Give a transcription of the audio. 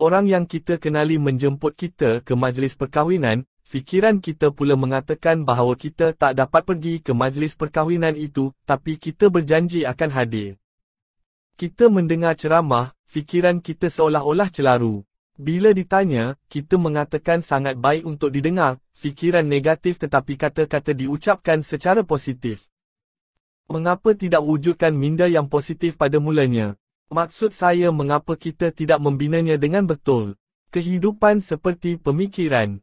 Orang yang kita kenali menjemput kita ke majlis perkahwinan, fikiran kita pula mengatakan bahawa kita tak dapat pergi ke majlis perkahwinan itu, tapi kita berjanji akan hadir. Kita mendengar ceramah, fikiran kita seolah-olah celaru. Bila ditanya, kita mengatakan sangat baik untuk didengar, fikiran negatif tetapi kata-kata diucapkan secara positif. Mengapa tidak wujudkan minda yang positif pada mulanya? Maksud saya mengapa kita tidak membinanya dengan betul. Kehidupan seperti pemikiran.